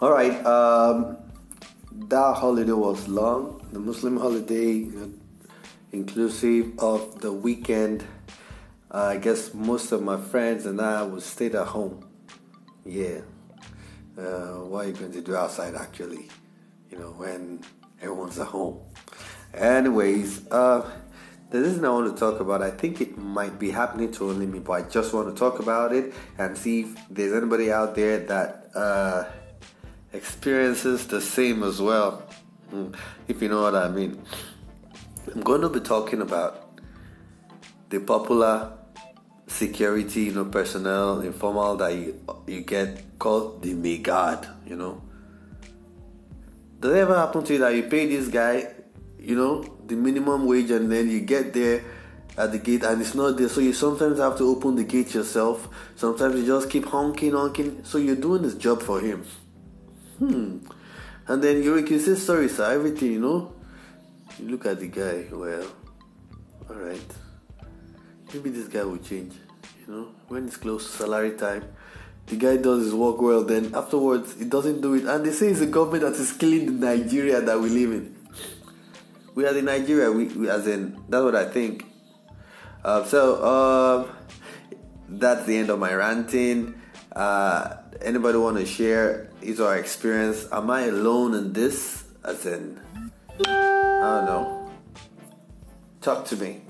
All right. Um, that holiday was long. The Muslim holiday, inclusive of the weekend. Uh, I guess most of my friends and I would stay at home. Yeah. Uh, what are you going to do outside actually? You know, when everyone's at home. Anyways, uh, the reason I want to talk about, I think it might be happening to only me, but I just want to talk about it and see if there's anybody out there that uh, experiences the same as well. Hmm, if you know what I mean. I'm going to be talking about the popular security, you know, personnel, informal that you you get called the Mai'Gaurd, you know. Does it ever happen to you that you pay this guy, you know, the minimum wage and then you get there at the gate and it's not there, so you sometimes have to open the gate yourself. Sometimes you just keep honking, honking. So you're doing this job for him. Hmm. And then you can say sorry, sir, everything, you know. You look at the guy, well, alright. Maybe this guy will change. You know, when it's close to salary time, the guy does his work well, then afterwards he doesn't do it. And they say it's the government that is killing the Nigeria that we live in. We are the Nigeria, we, we as in, that's what I think. Uh, so, uh, that's the end of my ranting. Uh, anybody want to share is our experience? Am I alone in this? As in, I don't know. Talk to me.